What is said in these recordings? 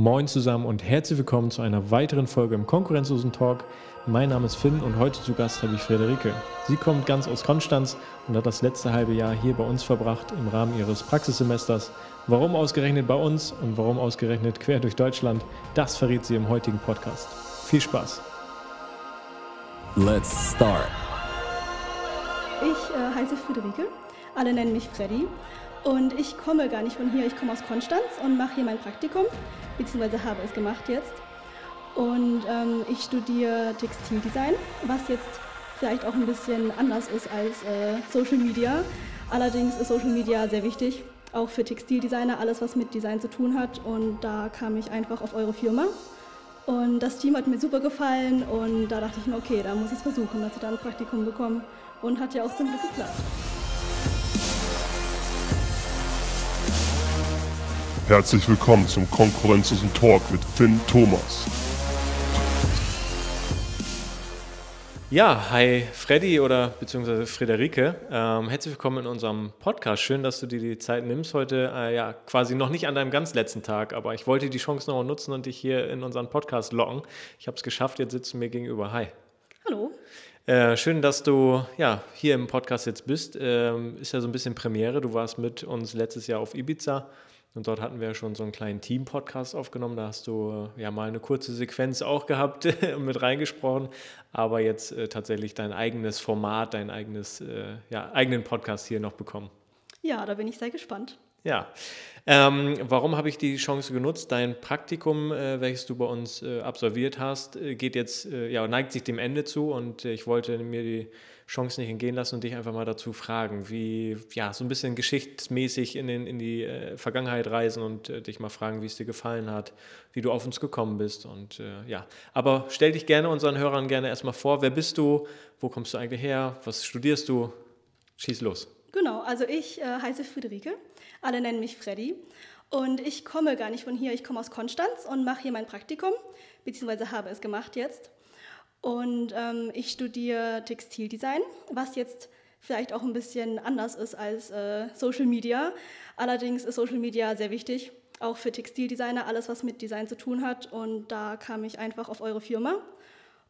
Moin zusammen und herzlich willkommen zu einer weiteren Folge im Konkurrenzlosen Talk. Mein Name ist Finn und heute zu Gast habe ich Frederike. Sie kommt ganz aus Konstanz und hat das letzte halbe Jahr hier bei uns verbracht im Rahmen ihres Praxissemesters. Warum ausgerechnet bei uns und warum ausgerechnet quer durch Deutschland, das verrät sie im heutigen Podcast. Viel Spaß! Let's start! Ich äh, heiße Friederike, alle nennen mich Freddy und ich komme gar nicht von hier, ich komme aus Konstanz und mache hier mein Praktikum, beziehungsweise habe es gemacht jetzt. Und ähm, ich studiere Textildesign, was jetzt vielleicht auch ein bisschen anders ist als äh, Social Media. Allerdings ist Social Media sehr wichtig, auch für Textildesigner, alles was mit Design zu tun hat. Und da kam ich einfach auf eure Firma. Und das Team hat mir super gefallen und da dachte ich mir, okay, da muss ich es versuchen, dass ich da ein Praktikum bekomme. Und hat ja auch zum Glück geklappt. Herzlich willkommen zum konkurrenzlosen Talk mit Finn Thomas. Ja, hi Freddy oder beziehungsweise Friederike. Ähm, herzlich willkommen in unserem Podcast. Schön, dass du dir die Zeit nimmst. Heute äh, ja quasi noch nicht an deinem ganz letzten Tag, aber ich wollte die Chance noch nutzen und dich hier in unseren Podcast locken. Ich habe es geschafft, jetzt sitzt du mir gegenüber. Hi. Hallo. Äh, schön, dass du ja, hier im Podcast jetzt bist. Ähm, ist ja so ein bisschen Premiere. Du warst mit uns letztes Jahr auf Ibiza und dort hatten wir ja schon so einen kleinen Team-Podcast aufgenommen. Da hast du äh, ja mal eine kurze Sequenz auch gehabt und mit reingesprochen. Aber jetzt äh, tatsächlich dein eigenes Format, dein eigenes, äh, ja, eigenen Podcast hier noch bekommen. Ja, da bin ich sehr gespannt. Ja. Ähm, warum habe ich die Chance genutzt? Dein Praktikum, äh, welches du bei uns äh, absolviert hast, äh, geht jetzt, ja, neigt sich dem Ende zu und ich wollte mir die Chance nicht entgehen lassen und dich einfach mal dazu fragen, wie, ja, so ein bisschen geschichtsmäßig in, den, in die äh, Vergangenheit reisen und äh, dich mal fragen, wie es dir gefallen hat, wie du auf uns gekommen bist und äh, ja. Aber stell dich gerne unseren Hörern gerne erstmal vor, wer bist du, wo kommst du eigentlich her, was studierst du? Schieß los. Genau, also ich äh, heiße Friederike, alle nennen mich Freddy und ich komme gar nicht von hier, ich komme aus Konstanz und mache hier mein Praktikum, beziehungsweise habe es gemacht jetzt. Und ähm, ich studiere Textildesign, was jetzt vielleicht auch ein bisschen anders ist als äh, Social Media. Allerdings ist Social Media sehr wichtig, auch für Textildesigner, alles was mit Design zu tun hat. Und da kam ich einfach auf eure Firma.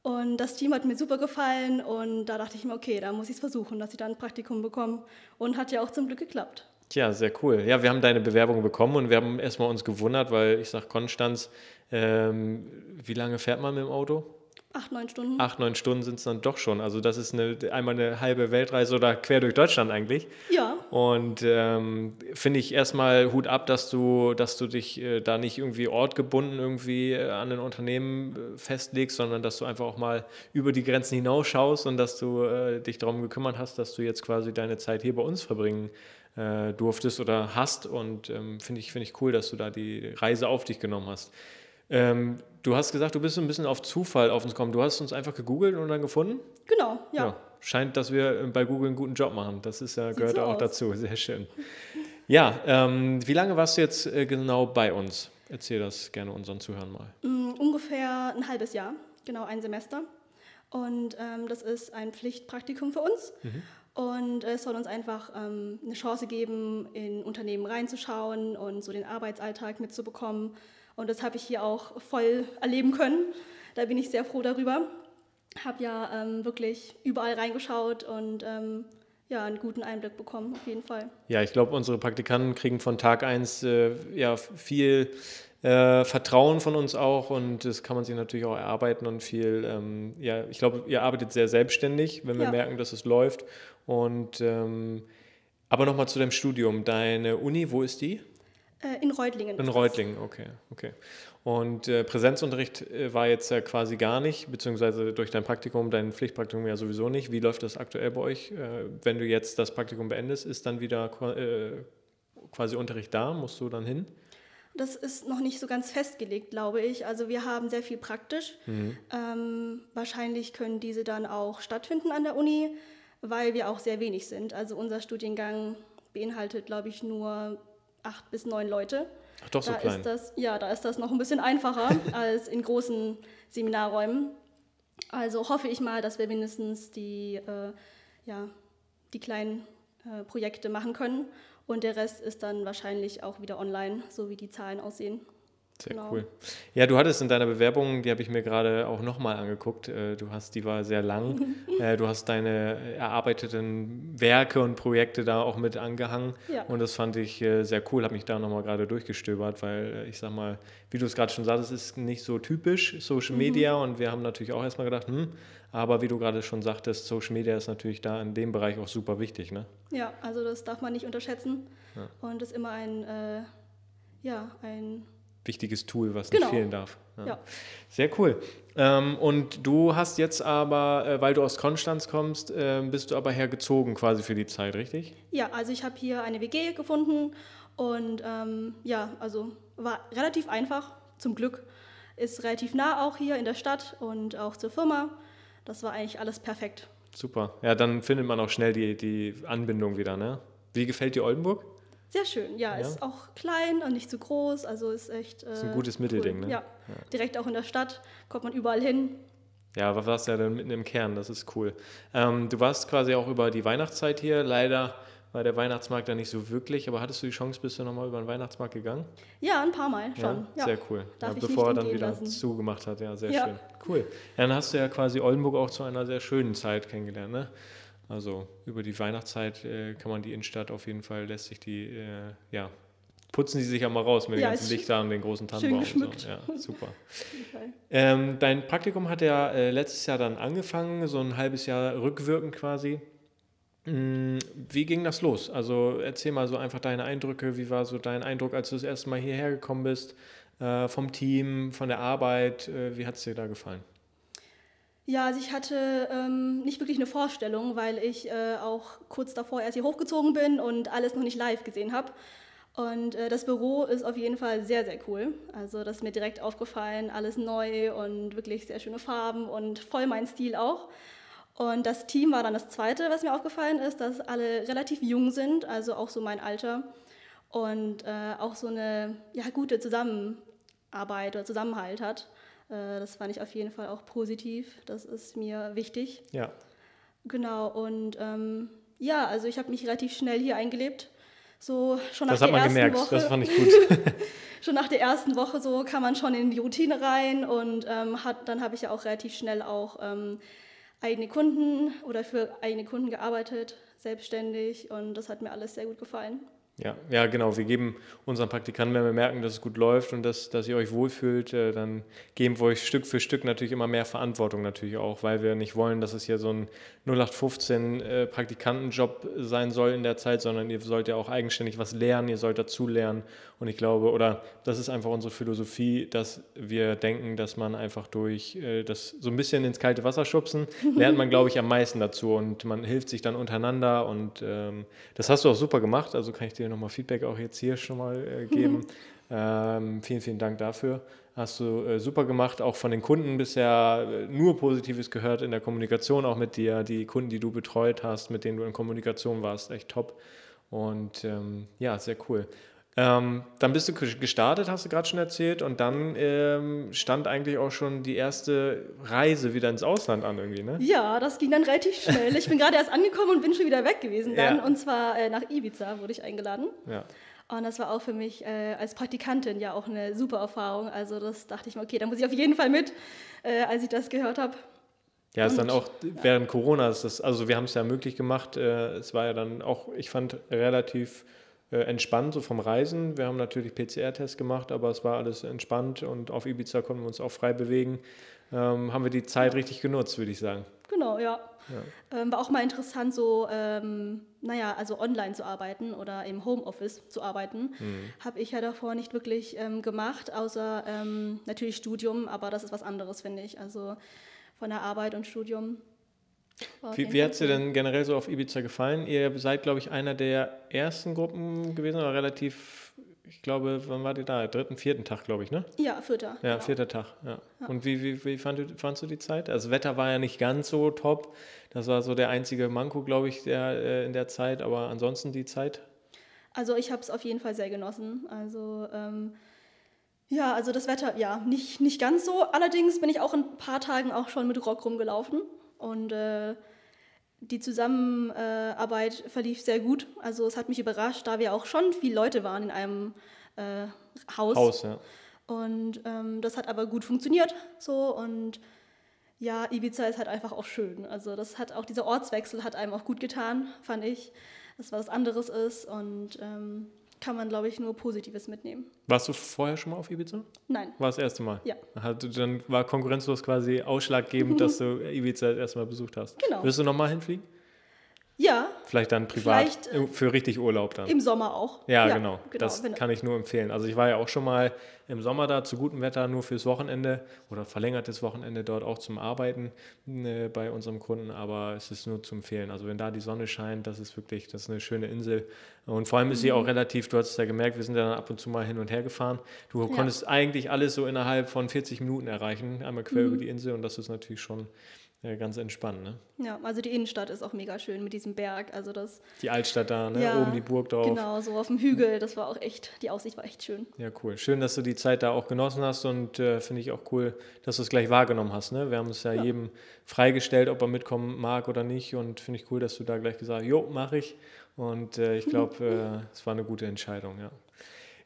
Und das Team hat mir super gefallen und da dachte ich mir, okay, da muss ich es versuchen, dass ich da ein Praktikum bekomme. Und hat ja auch zum Glück geklappt. Tja, sehr cool. Ja, wir haben deine Bewerbung bekommen und wir haben erstmal uns gewundert, weil ich sage, Konstanz, ähm, wie lange fährt man mit dem Auto? Acht, neun Stunden. Acht, neun Stunden sind es dann doch schon. Also das ist eine, einmal eine halbe Weltreise oder quer durch Deutschland eigentlich. Ja. Und ähm, finde ich erstmal Hut ab, dass du, dass du dich äh, da nicht irgendwie ortgebunden irgendwie äh, an ein Unternehmen äh, festlegst, sondern dass du einfach auch mal über die Grenzen hinausschaust und dass du äh, dich darum gekümmert hast, dass du jetzt quasi deine Zeit hier bei uns verbringen äh, durftest oder hast. Und ähm, finde ich, find ich cool, dass du da die Reise auf dich genommen hast. Ähm, du hast gesagt, du bist so ein bisschen auf Zufall auf uns gekommen. Du hast uns einfach gegoogelt und dann gefunden? Genau, ja. ja scheint, dass wir bei Google einen guten Job machen. Das ist ja, gehört so auch aus. dazu. Sehr schön. Ja, ähm, wie lange warst du jetzt äh, genau bei uns? Erzähl das gerne unseren Zuhörern mal. Mm, ungefähr ein halbes Jahr, genau ein Semester. Und ähm, das ist ein Pflichtpraktikum für uns. Mhm. Und es soll uns einfach ähm, eine Chance geben, in Unternehmen reinzuschauen und so den Arbeitsalltag mitzubekommen und das habe ich hier auch voll erleben können. Da bin ich sehr froh darüber. Habe ja ähm, wirklich überall reingeschaut und ähm, ja, einen guten Einblick bekommen, auf jeden Fall. Ja, ich glaube, unsere Praktikanten kriegen von Tag 1 äh, ja, viel äh, Vertrauen von uns auch und das kann man sich natürlich auch erarbeiten und viel, ähm, ja, ich glaube, ihr arbeitet sehr selbstständig, wenn wir ja. merken, dass es läuft. Und ähm, aber nochmal zu deinem Studium. Deine Uni, wo ist die? Äh, in Reutlingen. In Reutlingen, okay, okay. Und äh, Präsenzunterricht äh, war jetzt ja quasi gar nicht, beziehungsweise durch dein Praktikum, dein Pflichtpraktikum ja sowieso nicht. Wie läuft das aktuell bei euch? Äh, wenn du jetzt das Praktikum beendest, ist dann wieder äh, quasi Unterricht da? Musst du dann hin? Das ist noch nicht so ganz festgelegt, glaube ich. Also wir haben sehr viel praktisch. Mhm. Ähm, wahrscheinlich können diese dann auch stattfinden an der Uni, weil wir auch sehr wenig sind. Also unser Studiengang beinhaltet, glaube ich, nur acht bis neun Leute. Ach doch, so da klein. Ist das, ja, da ist das noch ein bisschen einfacher als in großen Seminarräumen. Also hoffe ich mal, dass wir mindestens die, äh, ja, die kleinen äh, Projekte machen können. Und der Rest ist dann wahrscheinlich auch wieder online, so wie die Zahlen aussehen. Sehr Genau. cool. Ja, du hattest in deiner Bewerbung, die habe ich mir gerade auch nochmal angeguckt, äh, du hast, die war sehr lang. Äh, Du hast deine erarbeiteten Werke und Projekte da auch mit angehangen. Ja. Und das fand ich äh, sehr cool, habe mich da nochmal gerade durchgestöbert, weil ich sag mal, wie du es gerade schon sagtest, ist nicht so typisch Social Media und wir haben natürlich auch erstmal gedacht, hm, aber wie du gerade schon sagtest, Social Media ist natürlich da in dem Bereich auch super wichtig, ne? Ja, also das darf man nicht unterschätzen und ist immer ein, äh, ja, ein, Wichtiges Tool, was Genau. nicht fehlen darf. ja. Sehr cool. Ähm, und du hast jetzt aber, äh, weil du aus Konstanz kommst, äh, bist du aber hergezogen quasi für die Zeit, richtig? Ja, also ich habe hier eine WG gefunden und ähm, ja, also war relativ einfach, zum Glück. Ist relativ nah auch hier in der Stadt und auch zur Firma. Das war eigentlich alles perfekt. Super. Ja, dann findet man auch schnell die, die Anbindung wieder, ne? Wie gefällt dir Oldenburg? Sehr schön, ja, Ja. ist auch klein und nicht zu groß, also ist echt. Äh, Ist ein gutes Mittelding, ne? Ja. direkt auch in der Stadt, kommt man überall hin. Ja, was warst ja dann mitten im Kern, das ist cool. Ähm, du warst quasi auch über die Weihnachtszeit hier. Leider war der Weihnachtsmarkt da nicht so wirklich, aber hattest du die Chance, bist du nochmal über den Weihnachtsmarkt gegangen? Ja, ein paar Mal schon. Ja, Sehr cool. Ja, bevor er dann wieder lassen. zugemacht hat, ja, sehr Ja. schön. Cool. Ja, dann hast du ja quasi Oldenburg auch zu einer sehr schönen Zeit kennengelernt, ne? Also über die Weihnachtszeit äh, kann man die Innenstadt auf jeden Fall, lässt sich die, äh, ja, putzen die sich ja mal raus mit den Ja, ganzen ist Lichtern und den großen schön Tannenbaum. und geschmückt. So. Ja, super. Ähm, dein Praktikum hat ja äh, letztes Jahr dann angefangen, so ein halbes Jahr rückwirkend quasi. Mm, Wie ging das los? Also erzähl mal so einfach deine Eindrücke. Wie war so dein Eindruck, als du das erste Mal hierher gekommen bist? Äh, vom Team, von der Arbeit? Äh, wie hat es dir da gefallen? Ja, also ich hatte ähm, nicht wirklich eine Vorstellung, weil ich äh, auch kurz davor erst hier hochgezogen bin und alles noch nicht live gesehen habe. Und äh, das Büro ist auf jeden Fall sehr, sehr cool. Also das ist mir direkt aufgefallen, alles neu und wirklich sehr schöne Farben und voll mein Stil auch. Und das Team war dann das Zweite, was mir aufgefallen ist, dass alle relativ jung sind, also auch so mein Alter. Und äh, auch so eine ja, gute Zusammenarbeit oder Zusammenhalt hat. Äh, das fand ich auf jeden Fall auch positiv. Das ist mir wichtig. Ja, Genau, und ähm, ja, also ich habe mich relativ schnell hier eingelebt. So schon nach das hat der man ersten gemerkt. Woche. Das fand ich gut. schon nach der ersten Woche so kam man schon in die Routine rein und ähm, hat, dann habe ich ja auch relativ schnell auch ähm, eigene Kunden oder für eigene Kunden gearbeitet, selbstständig und das hat mir alles sehr gut gefallen. Ja, ja, genau. Wir geben unseren Praktikanten, wenn wir merken, dass es gut läuft und dass, dass ihr euch wohlfühlt, äh, dann geben wir euch Stück für Stück natürlich immer mehr Verantwortung natürlich auch, weil wir nicht wollen, dass es hier so ein 0815 äh, Praktikantenjob sein soll in der Zeit, sondern ihr sollt ja auch eigenständig was lernen, ihr sollt dazu lernen. Und ich glaube, oder das ist einfach unsere Philosophie, dass wir denken, dass man einfach durch äh, das so ein bisschen ins kalte Wasser schubsen, lernt man, glaube ich, am meisten dazu und man hilft sich dann untereinander und ähm, das hast du auch super gemacht, also kann ich dir nochmal Feedback auch jetzt hier schon mal äh, geben. ähm, vielen, vielen Dank dafür. Hast du äh, super gemacht, auch von den Kunden bisher äh, nur Positives gehört in der Kommunikation, auch mit dir, die Kunden, die du betreut hast, mit denen du in Kommunikation warst, echt top. Und ähm, ja, sehr cool. Ähm, dann bist du gestartet, hast du gerade schon erzählt, und dann ähm, stand eigentlich auch schon die erste Reise wieder ins Ausland an irgendwie, ne? Ja, das ging dann relativ schnell. Ich bin gerade erst angekommen und bin schon wieder weg gewesen dann Ja. und zwar äh, nach Ibiza wurde ich eingeladen. Ja. Und das war auch für mich äh, als Praktikantin ja auch eine super Erfahrung. Also das dachte ich mir, okay, da muss ich auf jeden Fall mit, äh, als ich das gehört habe. Ja, ist dann auch während Corona, ist das, also wir haben es ja möglich gemacht. Äh, es war ja dann auch, ich fand, relativ entspannt so vom Reisen. Wir haben natürlich PCR-Tests gemacht, aber es war alles entspannt und auf Ibiza konnten wir uns auch frei bewegen. Ähm, haben wir die Zeit richtig genutzt, würde ich sagen. Genau, ja. Ähm, war auch mal interessant, so, ähm, naja, also online zu arbeiten oder im Homeoffice zu arbeiten. Habe ich ja davor nicht wirklich ähm, gemacht, außer ähm, natürlich Studium, aber das ist was anderes, finde ich. Also von der Arbeit und Studium. Wie, wie hat es dir denn generell so auf Ibiza gefallen? Ihr seid, glaube ich, einer der ersten Gruppen gewesen oder relativ, ich glaube, wann war ihr da? Dritten, vierten Tag, glaube ich, ne? Ja, vierter. Ja, genau. vierter Tag. Ja. Und wie, wie, wie fand du, fandst du die Zeit? Also das Wetter war ja nicht ganz so top. Das war so der einzige Manko, glaube ich, der, äh, in der Zeit. Aber ansonsten die Zeit? Also ich habe es auf jeden Fall sehr genossen. Also ähm, ja, also das Wetter, ja, nicht, nicht ganz so. Allerdings bin ich auch in ein paar Tagen auch schon mit Rock rumgelaufen und äh, die Zusammenarbeit verlief sehr gut. Also es hat mich überrascht, da wir auch schon viele Leute waren in einem äh, Haus. Haus, ja. Und ähm, das hat aber gut funktioniert so und ja, Ibiza ist halt einfach auch schön. Also das hat auch dieser Ortswechsel hat einem auch gut getan, fand ich, dass was anderes ist und ähm, kann man, glaube ich, nur Positives mitnehmen. Warst du vorher schon mal auf Ibiza? Nein. War das erste Mal? Ja. Dann war konkurrenzlos quasi ausschlaggebend, dass du Ibiza das erste Mal besucht hast. Genau. Wirst du nochmal hinfliegen? Ja, Vielleicht dann privat, Vielleicht, äh, für richtig Urlaub dann. im Sommer auch. Ja, genau. genau Das wenn- kann ich nur empfehlen. Also ich war ja auch schon mal im Sommer da zu gutem Wetter nur fürs Wochenende oder verlängertes Wochenende dort auch zum Arbeiten äh, bei unserem Kunden, aber es ist nur zu empfehlen. Also wenn da die Sonne scheint, das ist wirklich, das ist eine schöne Insel. Und vor allem ist Mhm. sie auch relativ, du hast es ja gemerkt, wir sind ja dann ab und zu mal hin und her gefahren. Du konntest eigentlich alles so innerhalb von 40 Minuten erreichen, einmal quer Mhm. über die Insel und das ist natürlich schon äh, ganz entspannt. Ne? Ja, also die Innenstadt ist auch mega schön mit diesem Berg. Also das, Die Altstadt da, ne? Ja, oben die Burg drauf. genau, so auf dem Hügel, das war auch echt, die Aussicht war echt schön. Ja, cool. Schön, dass du die Zeit da auch genossen hast und äh, finde ich auch cool, dass du es gleich wahrgenommen hast. Ne? Wir haben es ja, Ja. jedem freigestellt, ob er mitkommen mag oder nicht und finde ich cool, dass du da gleich gesagt hast, jo, mache ich. Und äh, ich glaube, äh, es war eine gute Entscheidung, ja.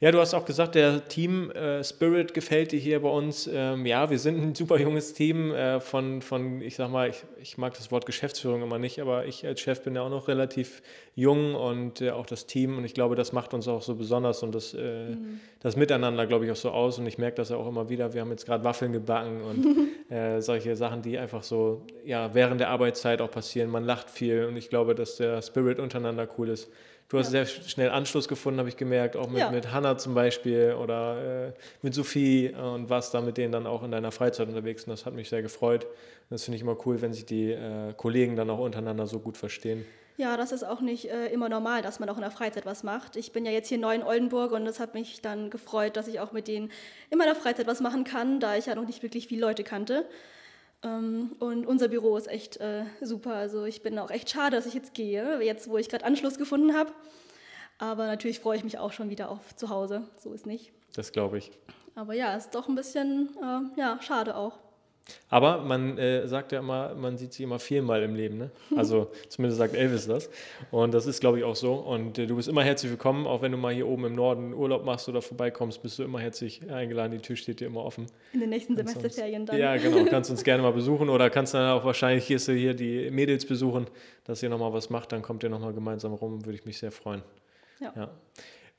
Ja, du hast auch gesagt, der Team äh, Spirit gefällt dir hier bei uns. Ähm, ja, wir sind ein super junges Team äh, von, von, ich sag mal, ich, ich mag das Wort Geschäftsführung immer nicht, aber ich als Chef bin ja auch noch relativ jung und äh, auch das Team und ich glaube, das macht uns auch so besonders und das, äh, das Miteinander, glaube ich, auch so aus und ich merke das ja auch immer wieder. Wir haben jetzt gerade Waffeln gebacken und solche Sachen, die einfach so, ja, während der Arbeitszeit auch passieren. Man lacht viel und ich glaube, dass der Spirit untereinander cool ist. Du hast sehr schnell Anschluss gefunden, habe ich gemerkt, auch mit, Ja. mit Hannah zum Beispiel oder äh, mit Sophie äh, und warst da mit denen dann auch in deiner Freizeit unterwegs und das hat mich sehr gefreut. Das finde ich immer cool, wenn sich die äh, Kollegen dann auch untereinander so gut verstehen. Ja, das ist auch nicht äh, immer normal, dass man auch in der Freizeit was macht. Ich bin ja jetzt hier neu in Oldenburg und es hat mich dann gefreut, dass ich auch mit denen in meiner Freizeit was machen kann, da ich ja noch nicht wirklich viele Leute kannte. Ähm, und unser Büro ist echt äh, super. Also ich bin auch echt schade, dass ich jetzt gehe, jetzt wo ich gerade Anschluss gefunden habe. Aber natürlich freue ich mich auch schon wieder auf zu Hause. So ist nicht. Das glaube ich. Aber ja, ist doch ein bisschen äh, ja, schade auch. Aber man äh, sagt ja immer, man sieht sie immer viermal im Leben. Ne? Also zumindest sagt Elvis das. Und das ist, glaube ich, auch so. Und äh, du bist immer herzlich willkommen, auch wenn du mal hier oben im Norden Urlaub machst oder vorbeikommst, bist du immer herzlich eingeladen. Die Tür steht dir immer offen. In den nächsten Sonst- Semesterferien dann. Ja, genau. Kannst uns gerne mal besuchen oder kannst dann auch wahrscheinlich du hier die Mädels besuchen, dass ihr nochmal was macht. Dann kommt ihr nochmal gemeinsam rum. Würde ich mich sehr freuen. Ja.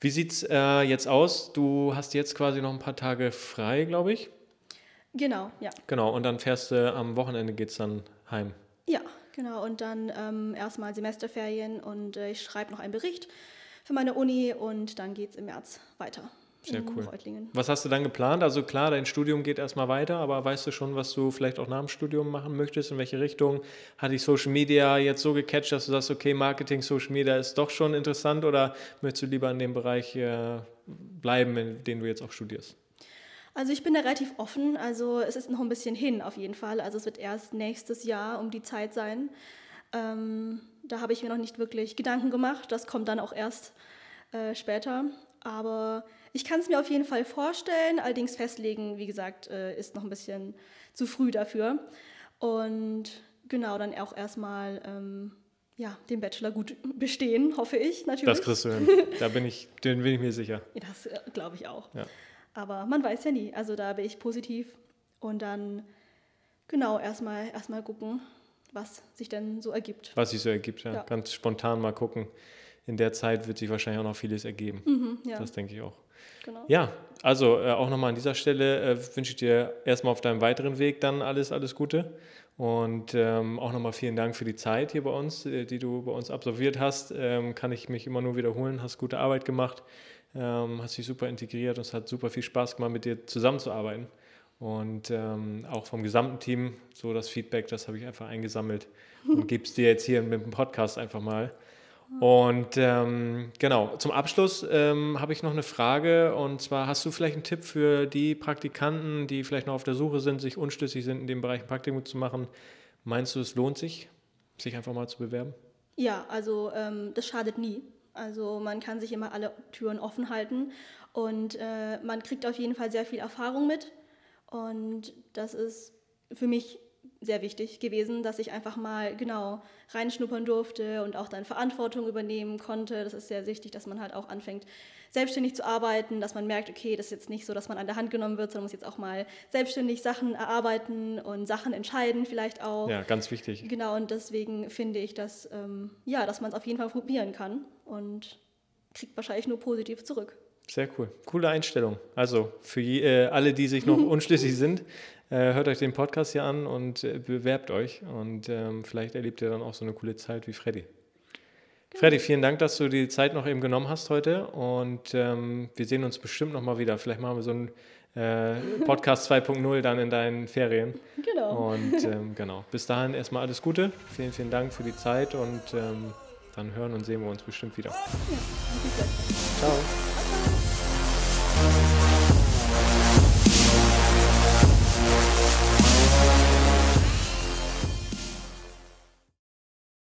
Wie sieht es äh, jetzt aus? Du hast jetzt quasi noch ein paar Tage frei, glaube ich. Genau, ja. Genau. Und dann fährst du am Wochenende geht's dann heim. Ja, genau. Und dann ähm, erstmal Semesterferien und äh, ich schreibe noch einen Bericht für meine Uni und dann geht es im März weiter. Sehr in cool. Reutlingen. Was hast du dann geplant? Also klar, dein Studium geht erstmal weiter, aber weißt du schon, was du vielleicht auch nach dem Studium machen möchtest? In welche Richtung? Hat dich Social Media jetzt so gecatcht, dass du sagst, okay, Marketing, Social Media ist doch schon interessant oder möchtest du lieber in dem Bereich äh, bleiben, in dem du jetzt auch studierst? Also ich bin da relativ offen. Also es ist noch ein bisschen hin auf jeden Fall. Also es wird erst nächstes Jahr um die Zeit sein. Ähm, da habe ich mir noch nicht wirklich Gedanken gemacht. Das kommt dann auch erst äh, später. Aber ich kann es mir auf jeden Fall vorstellen. Allerdings festlegen, wie gesagt, äh, ist noch ein bisschen zu früh dafür. Und genau, dann auch erstmal ähm, ja, den Bachelor gut bestehen, hoffe ich natürlich. Das kriegst du hin. Da bin ich, den bin ich mir sicher. Das äh, glaube ich auch. Ja. Aber man weiß ja nie. Also da bin ich positiv. Und dann, genau, erstmal erstmal gucken, was sich denn so ergibt. Was sich so ergibt, ja. Ja. Ganz spontan mal gucken. In der Zeit wird sich wahrscheinlich auch noch vieles ergeben. Mhm, ja, Das denke ich auch. genau. Ja, also äh, auch nochmal an dieser Stelle äh, wünsche ich dir erstmal auf deinem weiteren Weg dann alles, alles Gute. Und ähm, auch nochmal vielen Dank für die Zeit hier bei uns, äh, die du bei uns absolviert hast. Ähm, kann ich mich immer nur wiederholen, hast gute Arbeit gemacht, ähm, hast dich super integriert und es hat super viel Spaß gemacht, mit dir zusammenzuarbeiten. Und ähm, auch vom gesamten Team, so das Feedback, das habe ich einfach eingesammelt und gebe es dir jetzt hier mit dem Podcast einfach mal. Und ähm, genau, zum Abschluss ähm, habe ich noch eine Frage. Und zwar, hast du vielleicht einen Tipp für die Praktikanten, die vielleicht noch auf der Suche sind, sich unschlüssig sind, in dem Bereich ein Praktikum zu machen? Meinst du, es lohnt sich, sich einfach mal zu bewerben? Ja, also ähm, das schadet nie. Also man kann sich immer alle Türen offen halten und äh, man kriegt auf jeden Fall sehr viel Erfahrung mit. Und das ist für mich sehr wichtig gewesen, dass ich einfach mal genau reinschnuppern durfte und auch dann Verantwortung übernehmen konnte. Das ist sehr wichtig, dass man halt auch anfängt, selbstständig zu arbeiten, dass man merkt, okay, das ist jetzt nicht so, dass man an der Hand genommen wird, sondern muss jetzt auch mal selbstständig Sachen erarbeiten und Sachen entscheiden vielleicht auch. Ja, ganz wichtig. Genau, und deswegen finde ich, dass, ähm, ja, dass man es auf jeden Fall probieren kann und kriegt wahrscheinlich nur positiv zurück. Sehr cool. Coole Einstellung. Also für je, äh, alle, die sich noch unschlüssig sind, äh, hört euch den Podcast hier an und äh, bewerbt euch. Und ähm, vielleicht erlebt ihr dann auch so eine coole Zeit wie Freddy. Freddy, vielen Dank, dass du die Zeit noch eben genommen hast heute. Und ähm, wir sehen uns bestimmt noch mal wieder. Vielleicht machen wir so einen äh, Podcast 2.0 dann in deinen Ferien. Genau. Und ähm, genau. Bis dahin erstmal alles Gute. Vielen, vielen Dank für die Zeit und ähm, dann hören und sehen wir uns bestimmt wieder. Ja. Ciao.